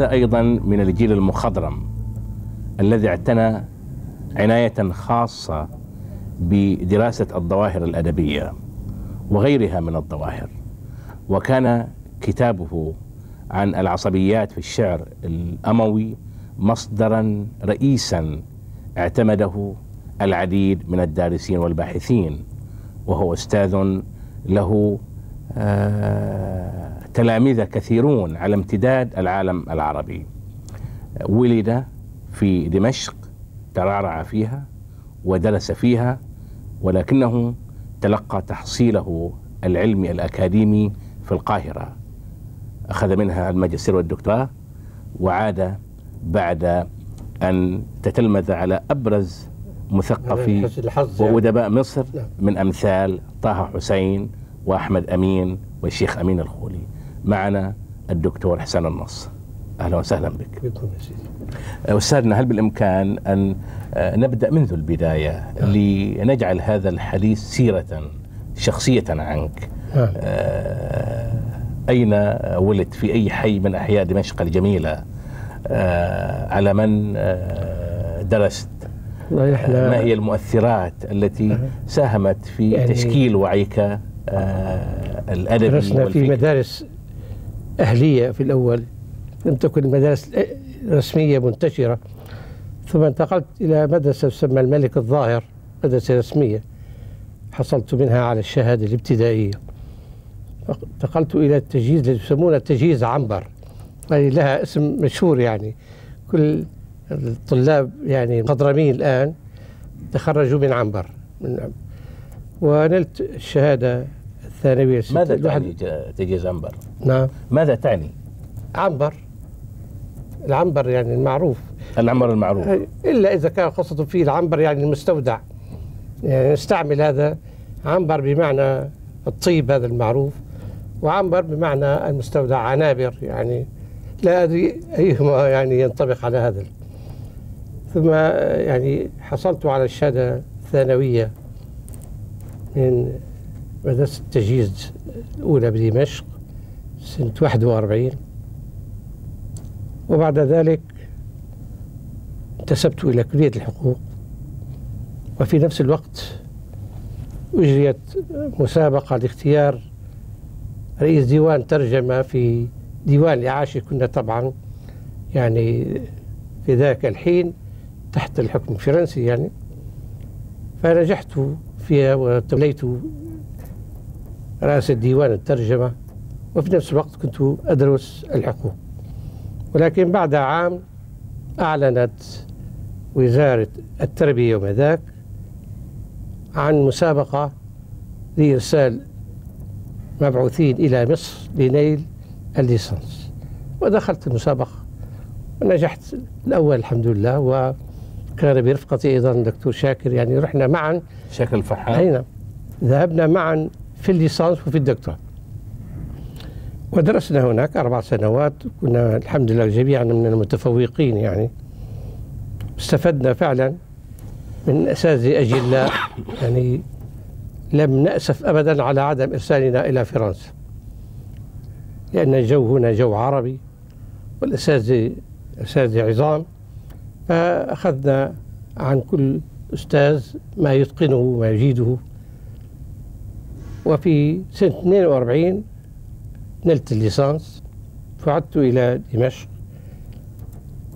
وهذا أيضا من الجيل المخضرم الذي اعتنى عناية خاصة بدراسة الظواهر الأدبية وغيرها من الظواهر وكان كتابه عن العصبيات في الشعر الأموي مصدرا رئيسا اعتمده العديد من الدارسين والباحثين وهو أستاذ له آه تلاميذ كثيرون على امتداد العالم العربي. ولد في دمشق ترعرع فيها ودرس فيها ولكنه تلقى تحصيله العلمي الأكاديمي في القاهرة. أخذ منها الماجستير والدكتوراه وعاد بعد أن تتلمذ على أبرز مثقفي وأدباء مصر من أمثال طه حسين وأحمد أمين والشيخ أمين الخولي. معنا الدكتور حسن النص. أهلا وسهلا بك. أستاذنا هل بالإمكان أن نبدأ منذ البداية لنجعل هذا الحديث سيرة شخصية عنك؟ أين ولدت؟ في أي حي من أحياء دمشق الجميلة؟ على من درست؟ ما هي المؤثرات التي ساهمت في يعني تشكيل وعيك الأدبي درسنا في مدارس أهلية في الأول لم تكن مدارس رسمية منتشرة ثم انتقلت إلى مدرسة تسمى الملك الظاهر مدرسة رسمية حصلت منها على الشهادة الابتدائية. انتقلت إلى التجهيز اللي يسمونه التجهيز عنبر هذه لها اسم مشهور يعني. كل الطلاب يعني مخضرمين الآن تخرجوا من عنبر. من ونلت الشهادة الثانوية ماذا تعني تجهيز عنبر؟ نعم. ماذا تعني؟ عنبر. العنبر يعني المعروف. العنبر المعروف. إلا إذا كان قصة فيه العنبر يعني المستودع. يعني نستعمل هذا عنبر بمعنى الطيب هذا المعروف وعنبر بمعنى المستودع عنابر. يعني لا أدري أيهما يعني ينطبق على هذا. ثم يعني حصلت على الشهادة الثانوية من مدرسة التجهيز الأولى بدمشق سنة 41 وبعد ذلك انتسبت إلى كلية الحقوق. وفي نفس الوقت أجريت مسابقة لاختيار رئيس ديوان ترجمة في ديوان الإعاشة كنا طبعا يعني في ذاك الحين تحت الحكم الفرنسي يعني. فنجحت فيها وتوليت رئاسة ديوان الترجمة وفي نفس الوقت كنت أدرس الحقوق. ولكن بعد عام أعلنت وزارة التربية يوم ذاك عن مسابقة لإرسال مبعوثين إلى مصر لنيل الليسانس. ودخلت المسابقة ونجحت الأول الحمد لله وكان برفقتي أيضا الدكتور شاكر يعني رحنا معا. شاكر الفحام أي نعم. ذهبنا معا في الليسانس وفي الدكتوراه ودرسنا هناك أربع سنوات كنا الحمد لله جميعا من المتفوقين يعني. استفدنا فعلا من أساتذة أجلاء يعني لم نأسف أبدا على عدم إرسالنا إلى فرنسا. لأن الجو هنا جو عربي والأساتذة أساتذة عظام. فأخذنا عن كل أستاذ ما يتقنه وما يجيده. وفي سنة 42 نلت الليسانس فعدت إلى دمشق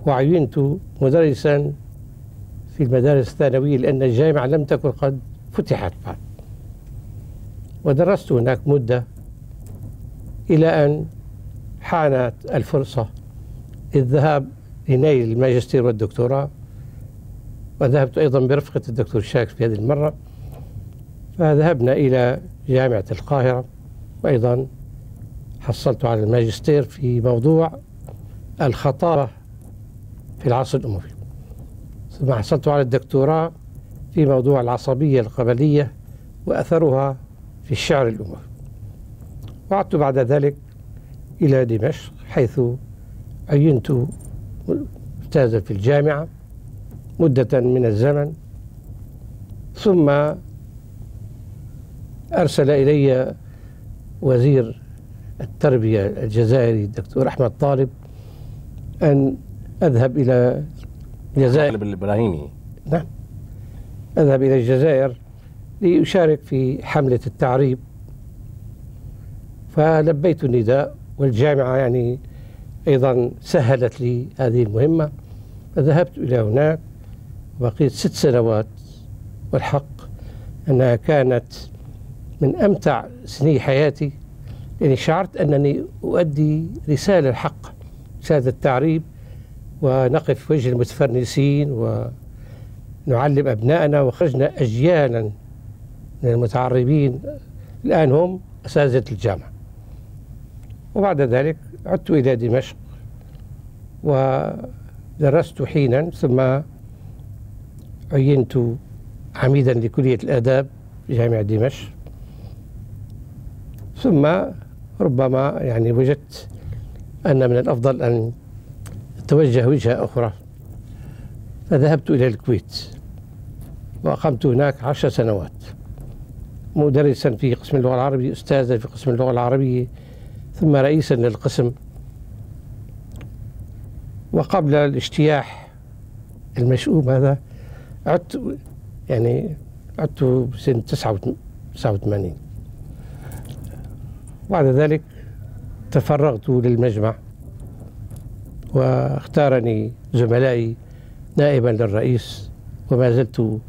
وعينت مدرسا في المدارس الثانوية لأن الجامعة لم تكن قد فتحت بعد. ودرست هناك مدة إلى أن حانت الفرصة للذهاب لنيل الماجستير والدكتوراه وذهبت أيضا برفقة الدكتور شاكر في هذه المرة. فذهبنا إلى جامعة القاهرة وأيضا حصلت على الماجستير في موضوع الخطابة في العصر الأموي. ثم حصلت على الدكتوراه في موضوع العصبية القبلية وأثرها في الشعر الأموي. وعدت بعد ذلك إلى دمشق حيث عينت أستاذا في الجامعة مدة من الزمن. ثم أرسل إلي وزير التربية الجزائري الدكتور أحمد طالب أن أذهب إلى الجزائر. الإبراهيمي. نعم. أذهب إلى الجزائر لأشارك في حملة التعريب. فلبيت النداء والجامعة يعني أيضا سهلت لي هذه المهمة. فذهبت إلى هناك بقيت ست سنوات. والحق أنها كانت من أمتع سني حياتي يعني شعرت أنني أؤدي رسالة الحق رسالة التعريب ونقف في وجه المتفرنسين ونعلم أبنائنا وخرجنا أجيالا من المتعربين. الآن هم أساتذة الجامعة. وبعد ذلك عدت إلى دمشق ودرست حينا ثم عينت عميدا لكلية الآداب جامعة دمشق. ثم ربما يعني وجدت أن من الأفضل أن أتوجه وجهة أخرى. فذهبت إلى الكويت وأقمت هناك عشر سنوات مدرسا في قسم اللغة العربية أستاذا في قسم اللغة العربية ثم رئيسا للقسم. وقبل الاجتياح المشؤوم هذا عدت يعني عدت بسن 89 بعد ذلك تفرغت للمجمع واختارني زملائي نائبا للرئيس وما زلت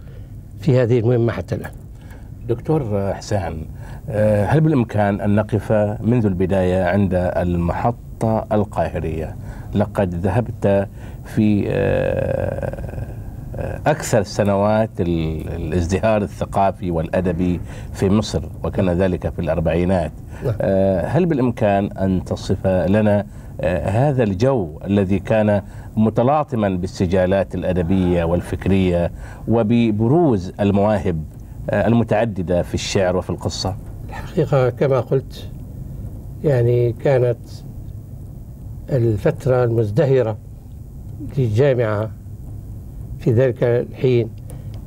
في هذه المهمة حتى الآن. دكتور حسان آه، هل بالإمكان أن نقف منذ البداية عند المحطة القاهرية؟ لقد ذهبت في آه، أكثر سنوات الازدهار الثقافي والأدبي في مصر وكان ذلك في الأربعينات نعم. هل بالإمكان أن تصف لنا هذا الجو الذي كان متلاطما بالسجالات الأدبية والفكرية وببروز المواهب المتعددة في الشعر وفي القصة الحقيقة كما قلت يعني كانت الفترة المزدهرة للجامعة في ذلك الحين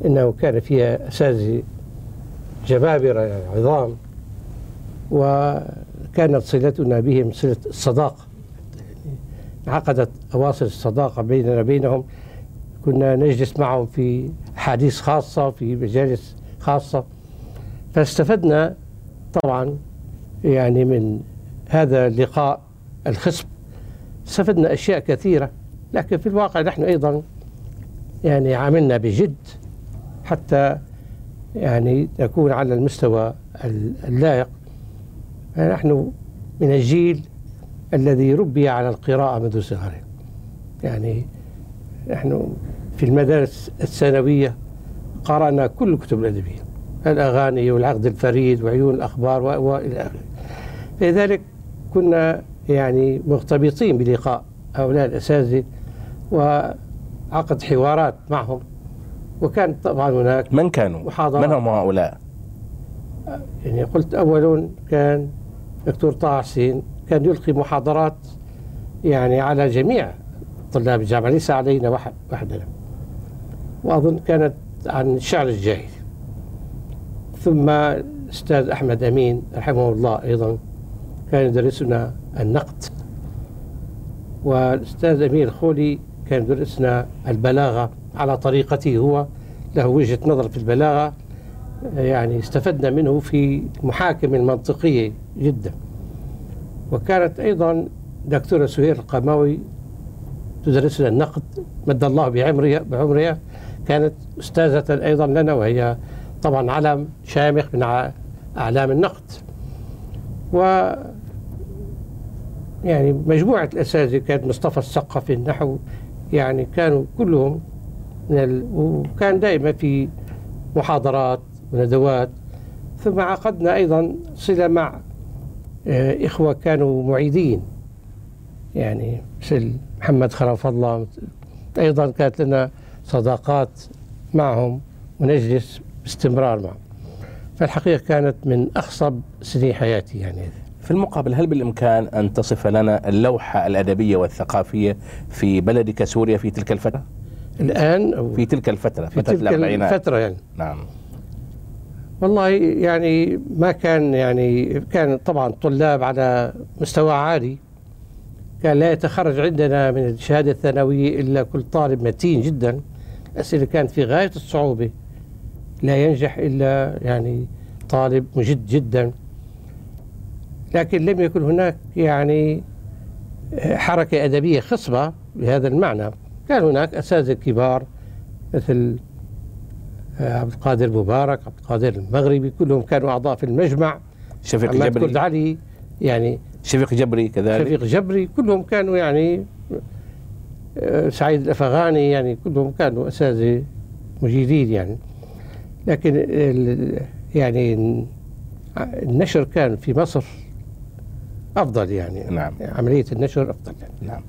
إنه كان فيها اساتذه جبابرة عظام وكانت صلتنا بهم صلة الصداقه عقدت أواصر الصداقه بيننا وبينهم. كنا نجلس معهم في أحاديث خاصة في مجالس خاصة. فاستفدنا طبعا يعني من هذا اللقاء الخصب. استفدنا أشياء كثيرة لكن في الواقع نحن أيضا يعني عملنا بجد حتى يعني نكون على المستوى اللائق. نحن من الجيل الذي ربي على القراءة منذ صغره يعني نحن في المدارس الثانوية قرأنا كل الكتب الأدبية الأغاني والعقد الفريد وعيون الأخبار وإلى آخره. لذلك كنا يعني مرتبطين بلقاء هؤلاء الأساتذة وعقد حوارات معهم. وكان طبعا هناك من كانوا؟ محاضرات. من هم هؤلاء؟ يعني قلت أول كان دكتور طه حسين. كان يلقي محاضرات يعني على جميع طلاب الجامعة ليس علينا وحدنا. وأظن كانت عن الشعر الجاهلي ثم الأستاذ أحمد أمين رحمه الله أيضا كان يدرسنا النقد. والأستاذ أمين الخولي كان يدرسنا البلاغة على طريقته هو له وجهة نظر في البلاغة يعني استفدنا منه في المحاكم المنطقية جدا. وكانت أيضا دكتورة سهير القماوي تدرسنا النقد مد الله بعمرها بعمرها. كانت أستاذة أيضا لنا وهي طبعا علم شامخ من أعلام النقد. و يعني مجموعة الأساتذة كانت مصطفى الثقفي النحو يعني كانوا كلهم من ال... وكان دائما في محاضرات وندوات. ثم عقدنا أيضا صلة مع آه، إخوة كانوا معيدين. يعني مثل محمد خلف الله أيضا كانت لنا صداقات معهم ونجلس باستمرار معهم. فالحقيقة كانت من أخصب سنين حياتي يعني. في المقابل هل بالإمكان أن تصف لنا اللوحة الأدبية والثقافية في بلدك سوريا في تلك الفترة؟ الآن أو في تلك الفترة في فترة تلك الفترة يعني. نعم. والله يعني ما كان يعني كان طبعا طلاب على مستوى عالي. كان لا يتخرج عندنا من الشهادة الثانوية إلا كل طالب متين جدا. الأسئلة كانت في غاية الصعوبة. لا ينجح إلا يعني طالب مجد جدا. لكن لم يكن هناك يعني حركة أدبية خصبة بهذا المعنى. كان هناك أساتذة كبار مثل عبد القادر مبارك عبد القادر المغربي كلهم كانوا أعضاء في المجمع. شفيق جبري. علي يعني شفيق جبري كذلك. شفيق جبري كلهم كانوا يعني آه، سعيد الأفغاني يعني كلهم كانوا أساتذة مجيدين يعني. لكن يعني النشر كان في مصر أفضل يعني نعم عملية النشر أفضل يعني. نعم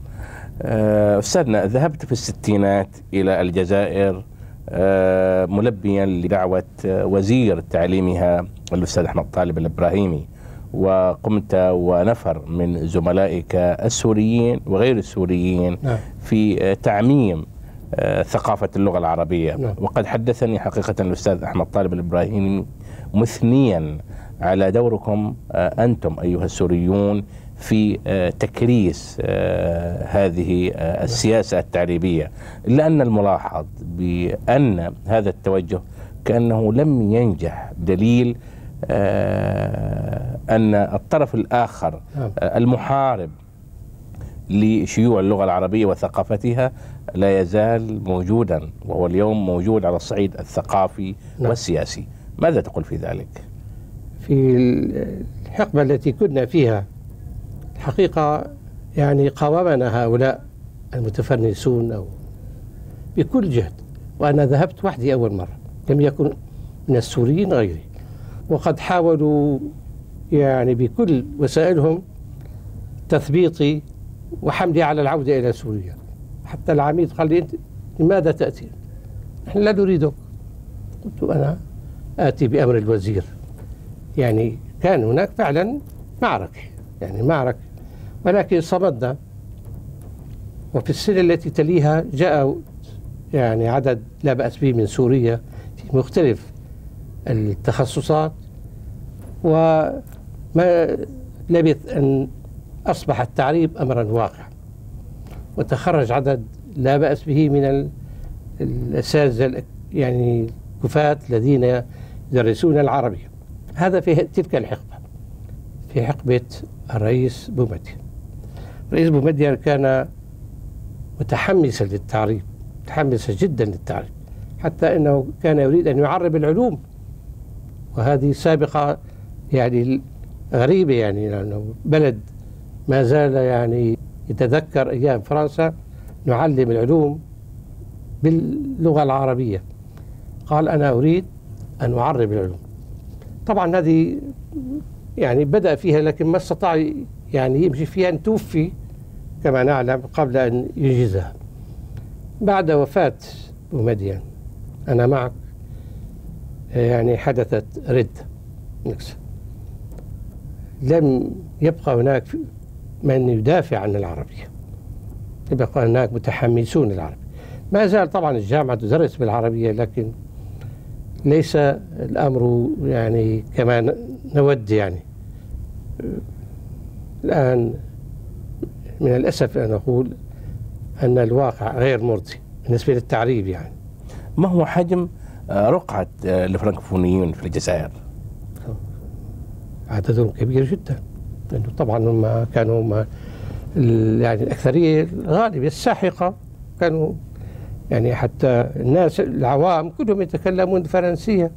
آه، أستاذنا ذهبت في الستينات إلى الجزائر آه، ملبيا لدعوة وزير تعليمها الأستاذ أحمد طالب الإبراهيمي وقمت ونفر من زملائك السوريين وغير السوريين نعم. في تعميم آه، ثقافة اللغة العربية نعم. وقد حدثني حقيقة الأستاذ أحمد طالب الإبراهيمي مثنيا على دوركم آه، أنتم أيها السوريون في آه، تكريس هذه السياسة التعريبية إلا أن الملاحظ بأن هذا التوجه كأنه لم ينجح دليل أن الطرف الآخر نعم. المحارب لشيوع اللغة العربية وثقافتها لا يزال موجودا وهو اليوم موجود على الصعيد الثقافي نعم. والسياسي ماذا تقول في ذلك؟ في الحقبة التي كنا فيها. الحقيقة يعني قاومنا هؤلاء المتفنسون أو بكل جهد وأنا ذهبت وحدي أول مرة لم يكن من السوريين غيري. وقد حاولوا يعني بكل وسائلهم تثبيطي وحملي على العودة إلى سوريا. حتى العميد قال لي أنت لماذا تأتي؟ نحن لا نريدك. قلت أنا آتي بأمر الوزير. يعني كان هناك فعلا معركة يعني معركة ولكن صمدنا وفي السنة التي تليها جاء يعني عدد لا بأس به من سوريا في مختلف التخصصات وما لبث أن أصبح التعريب أمرا واقعا. وتخرج عدد لا بأس به من الأساتذة يعني كفاة الذين يدرسون العربية. هذا في تلك الحقبة في حقبة الرئيس بومدين. الرئيس بومدين كان متحمسا للتعريب متحمسا جدا للتعريب حتى إنه كان يريد أن يعرب العلوم. وهذه سابقة يعني غريبة يعني لأنه بلد ما زال يعني يتذكر أيام فرنسا نعلم العلوم باللغة العربية. قال أنا أريد أن أعرب العلوم. طبعا هذه يعني بدأ فيها لكن ما استطاع يعني يمشي فيها أن توفي كما نعلم قبل أن ينجزها. بعد وفاة بومدين أنا معك. يعني حدثت ردة لم يبقى هناك من يدافع عن العربية. يبقى هناك متحمسون للعربية. ما زال طبعا الجامعة تدرس بالعربية لكن ليس الأمر يعني كما نود يعني. الآن من الأسف أن أقول أن الواقع غير مرضي بالنسبة للتعريب يعني. ما هو حجم رقعة الفرنكفونيين في الجزائر؟ عددهم كبير جدا. لأنه طبعا هم كانوا هم يعني الأكثرية الغالبية الساحقة كانوا يعني حتى الناس العوام كلهم يتكلمون الفرنسية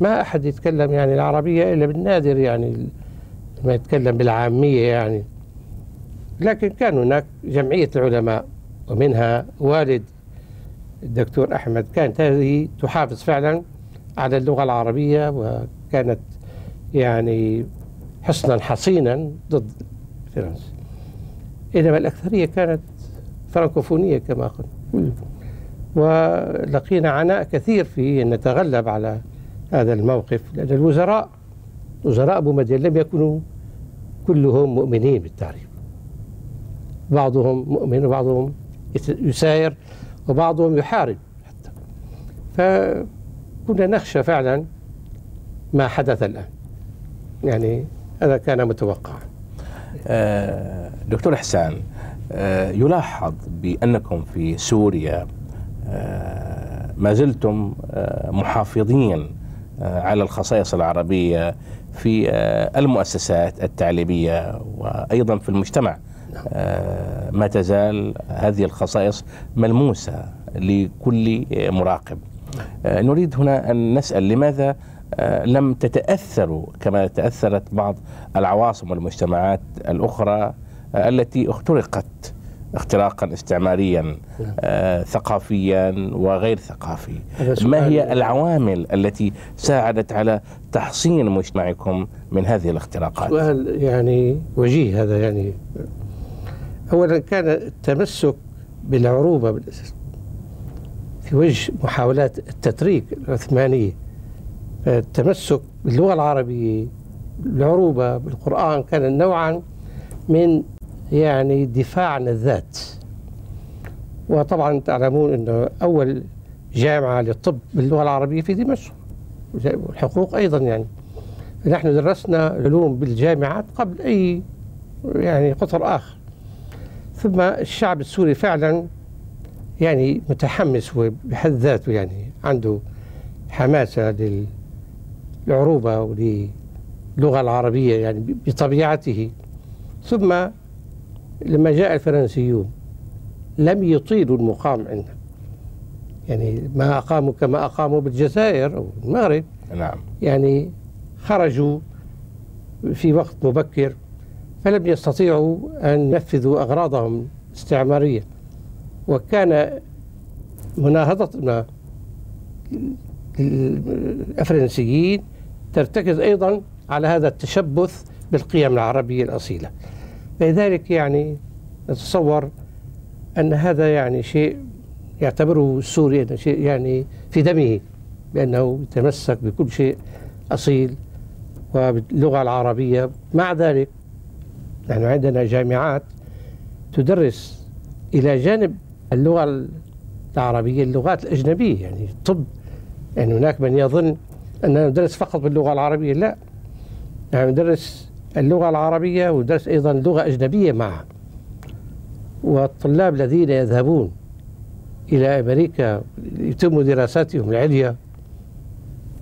ما أحد يتكلم يعني العربية إلا بالنادر يعني ما يتكلم بالعامية يعني. لكن كان هناك جمعية العلماء ومنها والد الدكتور أحمد. كانت هذه تحافظ فعلا على اللغة العربية وكانت يعني حصنا حصينا ضد فرنسا. إنما الأكثرية كانت فرنكوفونية كما قلنا ولقينا عناء كثير في أن نتغلب على هذا الموقف لأن الوزراء وزراء أبو مدين لم يكونوا كلهم مؤمنين بالتعريف. بعضهم مؤمن وبعضهم يساير وبعضهم يحارب حتى. فكنا نخشى فعلا ما حدث الآن. يعني هذا كان متوقعا. آه دكتور إحسان آه، يلاحظ بأنكم في سوريا ما زلتم آه، محافظين على الخصائص العربية في المؤسسات التعليمية وأيضا في المجتمع. ما تزال هذه الخصائص ملموسة لكل مراقب. نريد هنا أن نسأل لماذا لم تتأثروا كما تأثرت بعض العواصم والمجتمعات الأخرى التي اخترقت اختراقا استعماريا نعم. آه ثقافيا وغير ثقافي. ما هي العوامل التي ساعدت على تحصين مجتمعكم من هذه الاختراقات؟ سؤال يعني وجيه هذا يعني. اولا كان التمسك بالعروبة في وجه محاولات التتريك العثمانية. التمسك باللغة العربية العروبة بالقرآن كان نوعا من يعني دفاع عن الذات. وطبعا تعلمون أنه أول جامعة للطب باللغة العربية في دمشق والحقوق أيضا يعني. نحن درسنا علوم بالجامعات قبل أي يعني قطر آخر. ثم الشعب السوري فعلا يعني متحمس بحد ذاته يعني عنده حماسة للعروبة وللغة العربية يعني بطبيعته. ثم لما جاء الفرنسيون لم يطيلوا المقام عندنا يعني ما أقاموا كما أقاموا بالجزائر أو المغرب. نعم. يعني خرجوا في وقت مبكر فلم يستطيعوا أن ينفذوا أغراضهم الاستعمارية. وكان مناهضتنا الأفرنسيين ترتكز أيضا على هذا التشبث بالقيم العربية الأصيلة. لذلك يعني نتصور أن هذا يعني شيء يعتبره السوري شيء يعني في دمه بأنه يتمسك بكل شيء أصيل وباللغة العربية. مع ذلك نحن عندنا جامعات تدرس إلى جانب اللغة العربية اللغات الأجنبية. يعني الطب يعني هناك من يظن أننا ندرس فقط باللغة العربية لا. نحن ندرس اللغة العربية ودرس أيضا لغة أجنبية معها والطلاب الذين يذهبون إلى أمريكا يتم دراساتهم العليا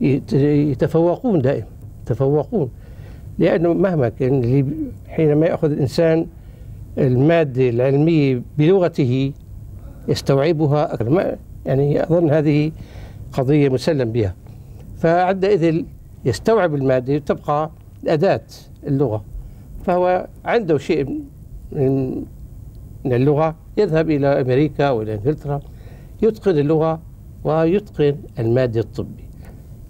يتفوقون دائما يتفوقون. لأنه مهما كان حينما يأخذ الإنسان المادة العلمية بلغته يستوعبها أكثر. يعني أظن هذه قضية مسلم بها. فعندئذ يستوعب المادة تبقى الأداة. اللغة. فهو عنده شيء من اللغة يذهب إلى أمريكا وإلى إنجلترا يتقن اللغة ويتقن المادة الطبي.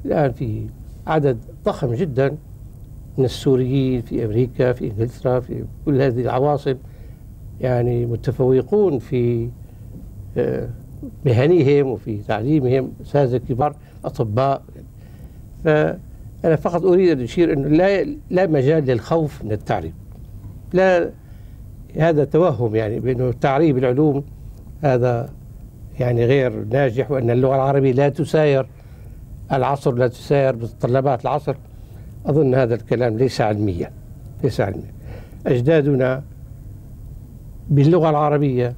الآن في عدد ضخم جدا من السوريين في أمريكا في إنجلترا في كل هذه العواصم يعني متفوقون في آه، مهنهم وفي تعليمهم. أساتذة كبار أطباء. ف أنا فقط أريد أن أشير أنه لا لا مجال للخوف من التعريب. لا هذا توهم يعني بأنه تعريب العلوم هذا يعني غير ناجح وأن اللغة العربية لا تساير العصر لا تساير متطلبات العصر. أظن هذا الكلام ليس علميا ليس علميا. أجدادنا باللغة العربية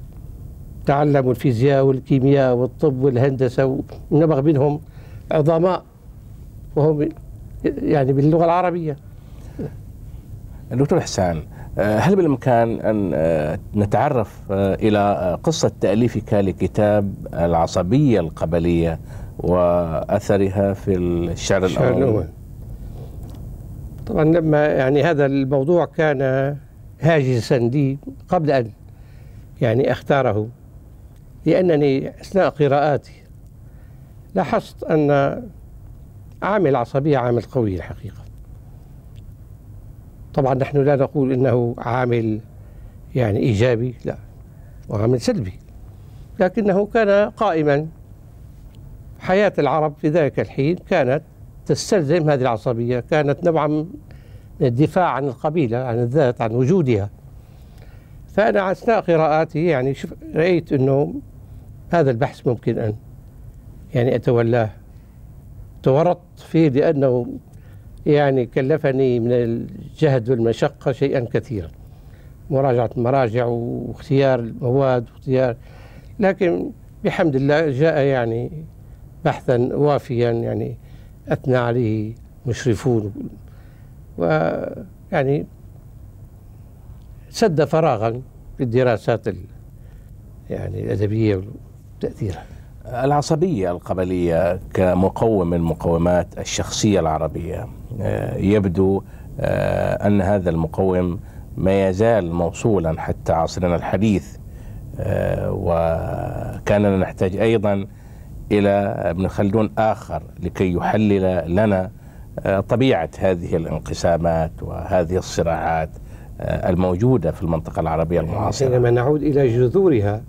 تعلموا الفيزياء والكيمياء والطب والهندسة ونبغ منهم عظماء وهم يعني باللغة العربية. دكتور حسان آه، هل بالإمكان أن آه، نتعرف آه، إلى قصة تأليفك لكتاب العصبية القبلية وأثرها في الشعر الأول. طبعا لما يعني هذا الموضوع كان هاجسا لي قبل أن يعني أختاره لأنني أثناء قراءاتي لاحظت أن عامل عصبية عامل قوي الحقيقة. طبعا نحن لا نقول إنه عامل يعني إيجابي لا وعامل سلبي لكنه كان قائما. حياة العرب في ذلك الحين كانت تستلزم هذه العصبية كانت نوعا من الدفاع عن القبيلة عن الذات عن وجودها. فأنا أثناء قراءاتي يعني شوف رأيت أنه هذا البحث ممكن أن يعني أتولاه. تورطت فيه لأنه يعني كلفني من الجهد والمشقة شيئا كثيرا. مراجعة المراجع واختيار المواد واختيار لكن بحمد الله جاء يعني بحثا وافيا يعني أثنى عليه مشرفون ويعني سد فراغا في الدراسات يعني الأدبية وتأثيرها. العصبية القبلية كمقوم من مقومات الشخصية العربية. آه، يبدو آه، أن هذا المقوم ما يزال موصولا حتى عصرنا الحديث. آه، وكاننا نحتاج أيضا إلى ابن خلدون آخر لكي يحلل لنا طبيعة هذه الانقسامات وهذه الصراعات الموجودة في المنطقة العربية المعاصرة. حينما نعود إلى جذورها.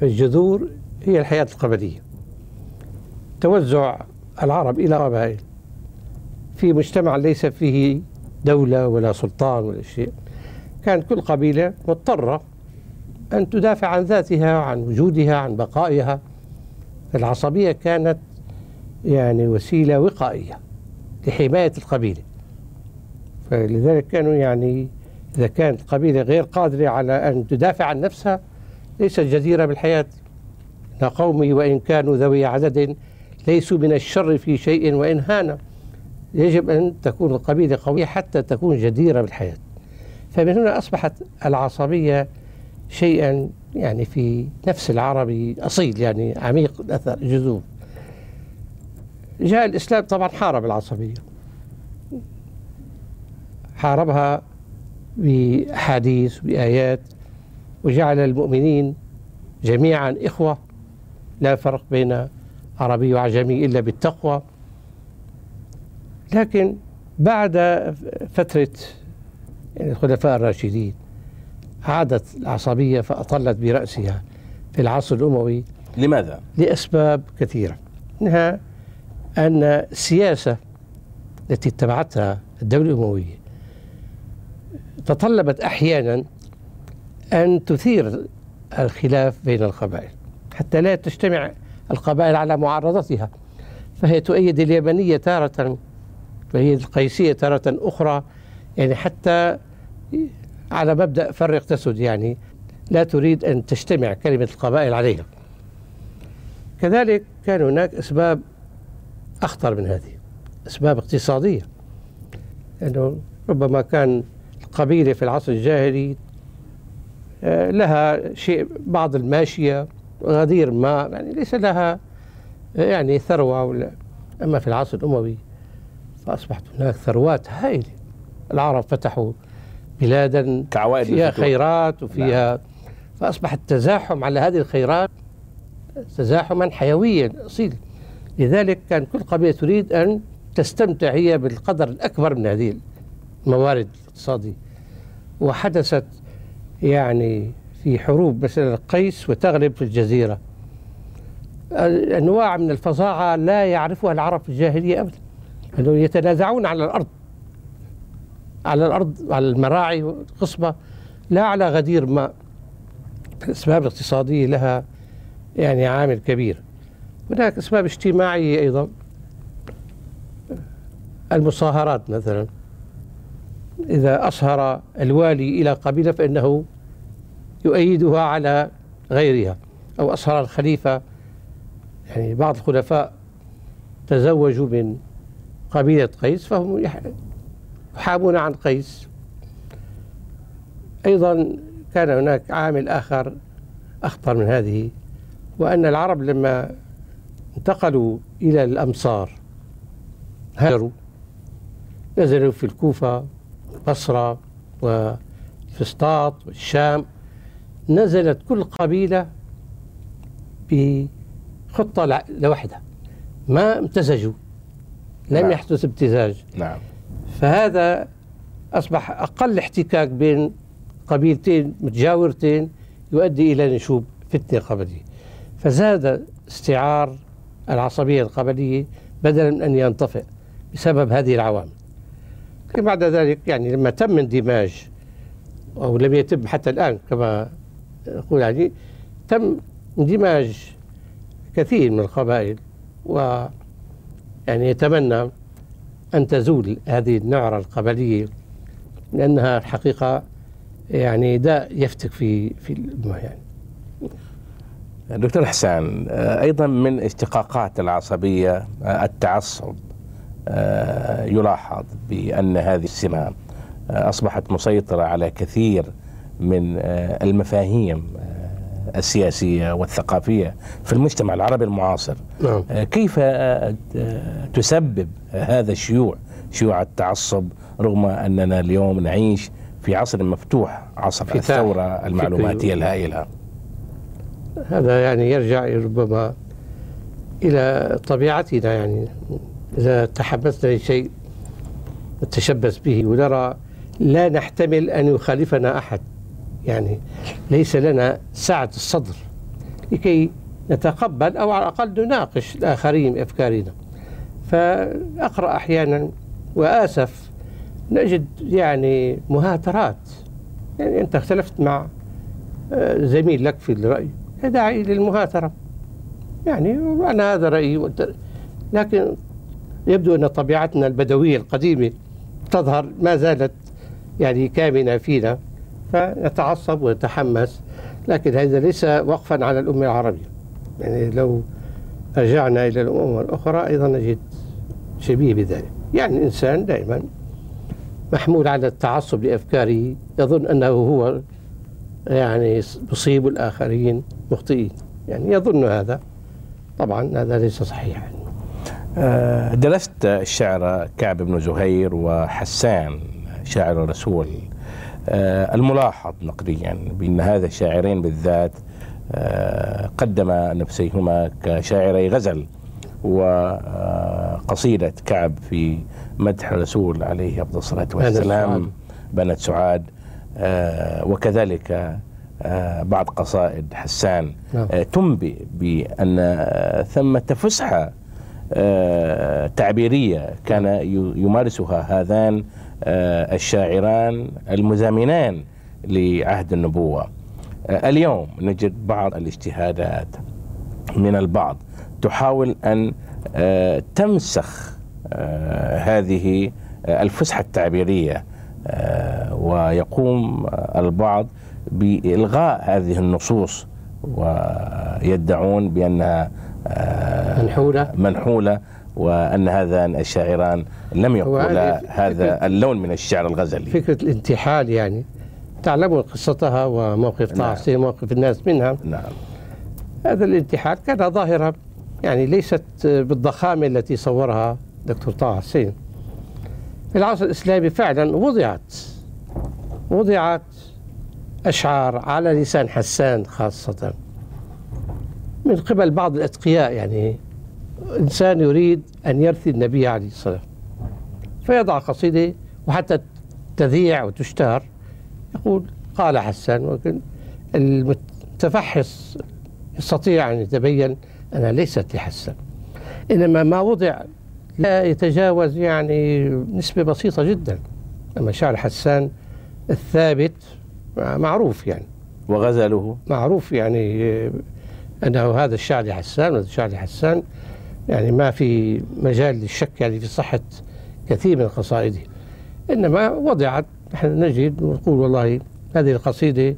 فالجذور هي الحياة القبلية. توزع العرب إلى قبائل. في مجتمع ليس فيه دولة ولا سلطان ولا شيء. كانت كل قبيلة مضطرة أن تدافع عن ذاتها عن وجودها عن بقائها. العصبية كانت يعني وسيلة وقائية لحماية القبيلة. فلذلك كانوا يعني إذا كانت القبيلة غير قادرة على أن تدافع عن نفسها ليست جديرة بالحياة. قومي وإن كانوا ذوي عدد ليسوا من الشر في شيء وإن هان. يجب أن تكون القبيلة قوية حتى تكون جديرة بالحياة. فمن هنا أصبحت العصبية شيئا يعني في نفس العربي أصيل يعني عميق الأثر جذور جاء الإسلام طبعا حارب العصبية. حاربها بأحاديث بآيات. وجعل المؤمنين جميعا إخوة. لا فرق بين عربي وعجمي إلا بالتقوى. لكن بعد فترة يعني الخلفاء الراشدين عادت العصبية فأطلت برأسها في العصر الأموي لماذا؟ لأسباب كثيرة. منها أن السياسة التي اتبعتها الدولة الأموية تطلبت أحيانا أن تثير الخلاف بين القبائل حتى لا تجتمع القبائل على معارضتها. فهي تؤيد اليمنية تارة وهي القيسية تارة أخرى يعني حتى على مبدأ فرق تسد يعني لا تريد أن تجتمع كلمة القبائل عليها. كذلك كان هناك أسباب أخطر من هذه أسباب اقتصادية. أنه ربما كان القبيلة في العصر الجاهلي لها شيء بعض الماشية غدير ما يعني ليس لها آه، يعني ثروة ولا أما في العصر الأموي فأصبحت هناك ثروات هائلة العرب فتحوا بلادا كعوائد فيها الفتوح. خيرات وفيها نعم. فأصبح التزاحم على هذه الخيرات تزاحما حيويا أصيل لذلك كان كل قبيلة تريد أن تستمتع هي بالقدر الأكبر من هذه الموارد الاقتصادية وحدثت يعني في حروب مثلا قيس وتغلب في الجزيرة. أنواع من الفظاعة لا يعرفها العرب في الجاهلية أبدا. أنهم يتنازعون على الأرض. على الأرض على المراعي والقصبة لا على غدير ماء الأسباب الاقتصادية لها يعني عامل كبير. هناك أسباب اجتماعية أيضا. المصاهرات مثلا. إذا أصهر الوالي إلى قبيلة فإنه يؤيدها على غيرها. أو أصهر الخليفة يعني بعض الخلفاء تزوجوا من قبيلة قيس فهم يحامون عن قيس. أيضا كان هناك عامل آخر أخطر من هذه وأن العرب لما انتقلوا إلى الأمصار هاجروا نزلوا في الكوفة. بصرة وفسطاط والشام نزلت كل قبيلة بخطة لوحدها ما امتزجوا لم نعم. يحدث امتزاج نعم. فهذا أصبح أقل احتكاك بين قبيلتين متجاورتين يؤدي إلى نشوب فتنة قبلية. فزاد استعار العصبية القبلية بدلا من أن ينطفئ بسبب هذه العوامل. بعد ذلك يعني لما تم اندماج أو لم يتم حتى الآن كما أقول يعني تم اندماج كثير من القبائل و يعني يتمنى أن تزول هذه النعرة القبلية لأنها الحقيقة يعني داء يفتك في في الأمة يعني. دكتور حسان أيضا من اشتقاقات العصبية التعصب يلاحظ بأن هذه السمة أصبحت مسيطرة على كثير من المفاهيم السياسية والثقافية في المجتمع العربي المعاصر. نعم. كيف تسبب هذا الشيوع شيوع التعصب رغم أننا اليوم نعيش في عصر مفتوح عصر الثورة المعلوماتية الهائلة؟ هذا يعني يرجع ربما إلى طبيعتنا يعني. إذا تحمسنا لشيء نتشبث به ونرى لا نحتمل أن يخالفنا أحد. يعني ليس لنا سعة الصدر لكي نتقبل أو على الأقل نناقش الآخرين بأفكارنا. فأقرأ أحيانا وآسف نجد يعني مهاترات. يعني أنت اختلفت مع آه، زميل لك في الرأي داعي للمهاترة. يعني أنا هذا رأيي لكن يبدو أن طبيعتنا البدوية القديمة تظهر ما زالت يعني كامنة فينا فنتعصب ونتحمس لكن هذا ليس وقفا على الأمة العربية. يعني لو رجعنا إلى الأمم الأخرى أيضا نجد شبيه بذلك. يعني الإنسان دائما محمول على التعصب لأفكاره يظن أنه هو يعني يصيب الآخرين مخطئين. يعني يظن هذا. طبعا هذا ليس صحيحا. درست الشعر كعب بن زهير وحسان شاعر الرسول آه، الملاحظ نقديا بأن هذا الشاعرين بالذات آه، قدم نفسيهما كشاعري غزل وقصيدة كعب في مدح الرسول عليه أفضل الصلاة والسلام بنت سعاد آه، وكذلك بعض قصائد حسان نعم. تنبئ بأن ثمة فسحة تعبيرية كان يمارسها هذان آه، الشاعران المزامنان لعهد النبوة. آه، اليوم نجد بعض الاجتهادات من البعض تحاول أن آه، تمسخ هذه الفسحة التعبيرية. ويقوم البعض بإلغاء هذه النصوص ويدعون بأنها منحولة. منحولة وأن هذان الشاعران لم يقولا هذا اللون من الشعر الغزلي. فكرة الانتحال يعني. تعلمون قصتها وموقف نعم. موقف الناس منها. نعم. هذا الانتحال كان ظاهرة يعني ليست بالضخامة التي صورها دكتور طه حسين. في العصر الإسلامي فعلا وضعت وضعت أشعار على لسان حسان خاصة. من قبل بعض الأتقياء يعني إنسان يريد أن يرثي النبي عليه الصلاة فيضع قصيدة وحتى تذيع وتشتهر. يقول قال حسان ولكن المتفحص يستطيع أن يتبين أنها ليست لحسان. إنما ما وضع لا يتجاوز يعني نسبة بسيطة جدا. أما شعر حسان الثابت معروف يعني. وغزله؟ معروف يعني أنه هذا الشعر لحسان وهذا الشعر لحسان. يعني ما في مجال للشك يعني في صحة كثير من قصائده. إنما وضعت نحن نجد ونقول والله هذه القصيدة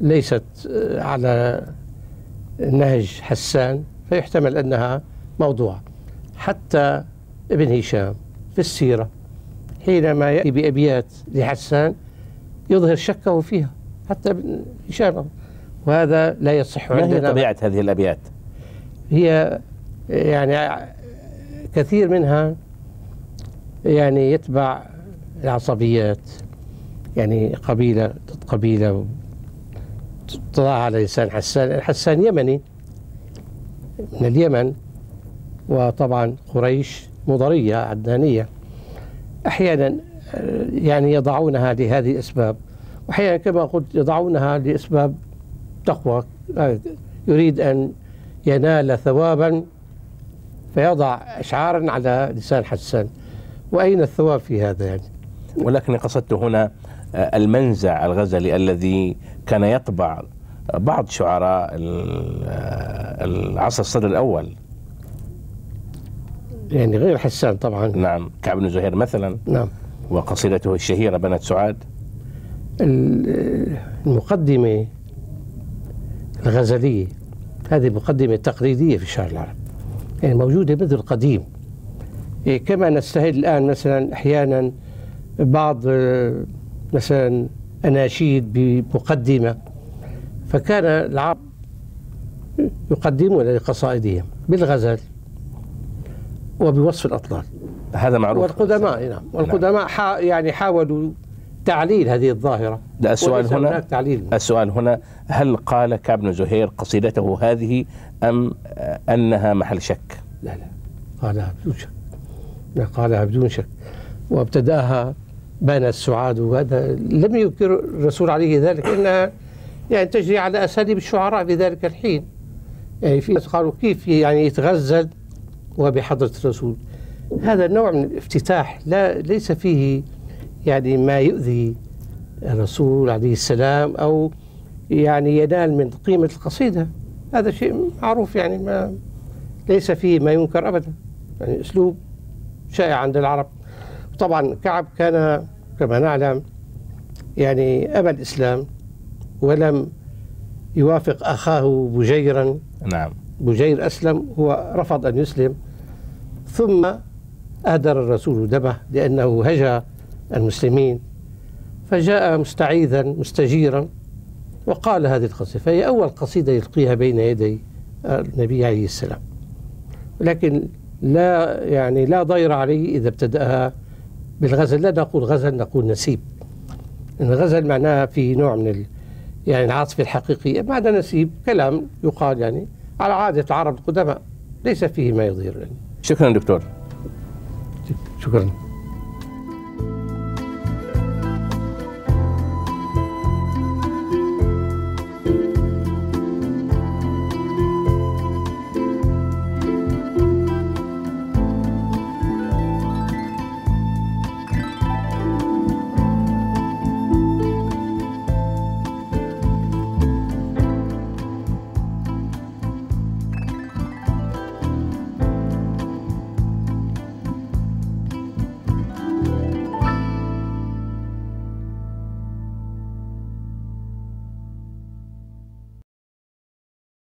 ليست على نهج حسان فيحتمل أنها موضوع. حتى ابن هشام في السيرة حينما يأتي بأبيات لحسان يظهر شكه فيها حتى ابن هشام. وهذا لا يصح ما هي طبيعة هذه الأبيات؟ هي يعني كثير منها يعني يتبع العصبيات يعني قبيلة ضد قبيلة تضع على لسان حسان حسان يمني من اليمن وطبعا قريش مضرية عدنانية. أحيانا يعني يضعونها لهذه الأسباب وأحيانا كما قلت يضعونها لأسباب تقوى. يريد أن ينال ثوابا فيضع أشعارا على لسان حسان. وأين الثواب في هذا يعني؟ ولكن قصدت هنا آه، المنزع الغزلي الذي كان يطبع بعض شعراء آه، العصر الصدر الأول. يعني غير حسان طبعا. نعم. كعب بن زهير مثلا. نعم. وقصيدته الشهيرة بنات سعاد. المقدمة الغزلية هذه مقدمة تقليدية في الشعر العربي موجودة منذ القديم. إيه، كما نستهل الآن مثلا أحيانا بعض آه، مثلا أناشيد بمقدمة فكان العرب يقدمون لقصائدهم بالغزل وبوصف الأطلال. هذا معروف. والقدماء نعم. والقدماء حا يعني حاولوا تعليل هذه الظاهرة. لا السؤال هنا تعليل. السؤال هنا هل قال كعب بن زهير قصيدته هذه أم أنها محل شك؟ لا لا. قالها بدون شك. لا قالها بدون شك. وابتداها بين السعاد وهذا لم يذكر الرسول عليه ذلك إنها يعني تجري على أساليب الشعراء في ذلك الحين. يعني في قالوا كيف يعني يتغزل وبحضره الرسول. هذا النوع من الافتتاح لا ليس فيه يعني ما يؤذي الرسول عليه السلام أو يعني ينال من قيمة القصيدة. هذا شيء معروف يعني ما ليس فيه ما ينكر ابدا. يعني أسلوب شائع عند العرب. طبعا كعب كان كما نعلم يعني أبى الإسلام ولم يوافق أخاه بجيرا. نعم. بجير أسلم هو رفض أن يسلم. ثم أهدر الرسول دمه لأنه هجا المسلمين فجاء مستعيذا مستجيرا وقال هذه القصيدة فهي أول قصيدة يلقيها بين يدي النبي عليه السلام. لكن لا يعني لا ضير عليه إذا ابتدأها بالغزل. لا نقول غزل نقول نسيب. الغزل معناها في نوع من ال يعني العاطفة الحقيقية معنى نسيب كلام يقال يعني على عادة العرب القدماء ليس فيه ما يضير. يعني. شكرا دكتور. شكرا.